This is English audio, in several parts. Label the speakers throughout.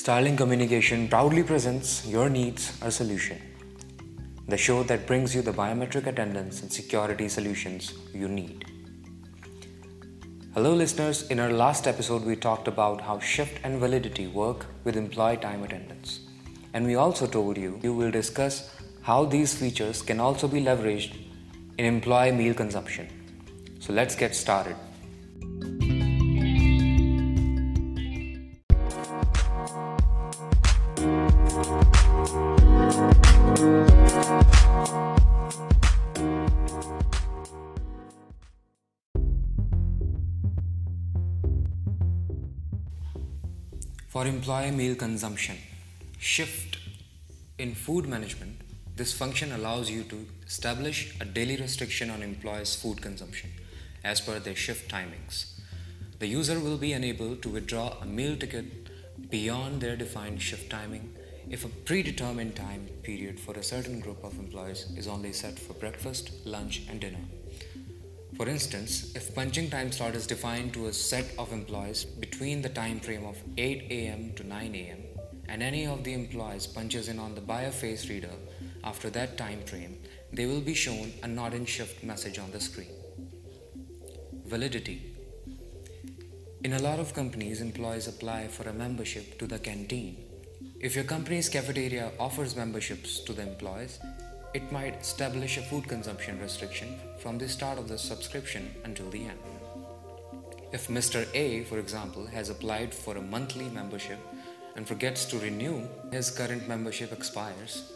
Speaker 1: Starlink Communication proudly presents Your Needs Our Solution, the show that brings you the biometric attendance and security solutions you need. Hello, listeners. In our last episode, we talked about how shift and validity work with employee time attendance. And we also told you we will discuss how these features can also be leveraged in employee meal consumption. So let's get started. For employee meal consumption, shift in food management, this function allows you to establish a daily restriction on employees' food consumption as per their shift timings. The user will be enabled to withdraw a meal ticket beyond their defined shift timing if a predetermined time period for a certain group of employees is only set for breakfast, lunch, and dinner. For instance, if punching time slot is defined to a set of employees between the time frame of 8 am to 9 am and any of the employees punches in on the buyer face reader after that time frame, they will be shown a not in shift message on the screen. Validity In a lot of companies, employees apply for a membership to the canteen. If your company's cafeteria offers memberships to the employees, it might establish a food consumption restriction from the start of the subscription until the end. If Mr. A, for example, has applied for a monthly membership and forgets to renew, his current membership expires.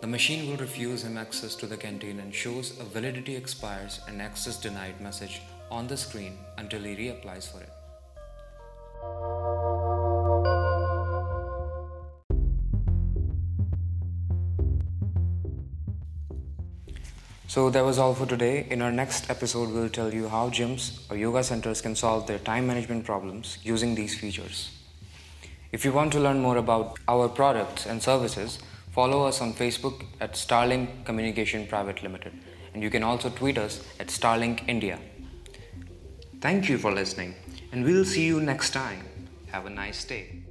Speaker 1: The machine will refuse him access to the canteen and shows a validity expires and access denied message on the screen until he reapplies for it. So that was all for today. In our next episode, we'll tell you how gyms or yoga centers can solve their time management problems using these features. If you want to learn more about our products and services, follow us on Facebook at Starlink Communication Private Limited, and you can also tweet us at Starlink India. Thank you for listening, and we'll see you next time. Have a nice day.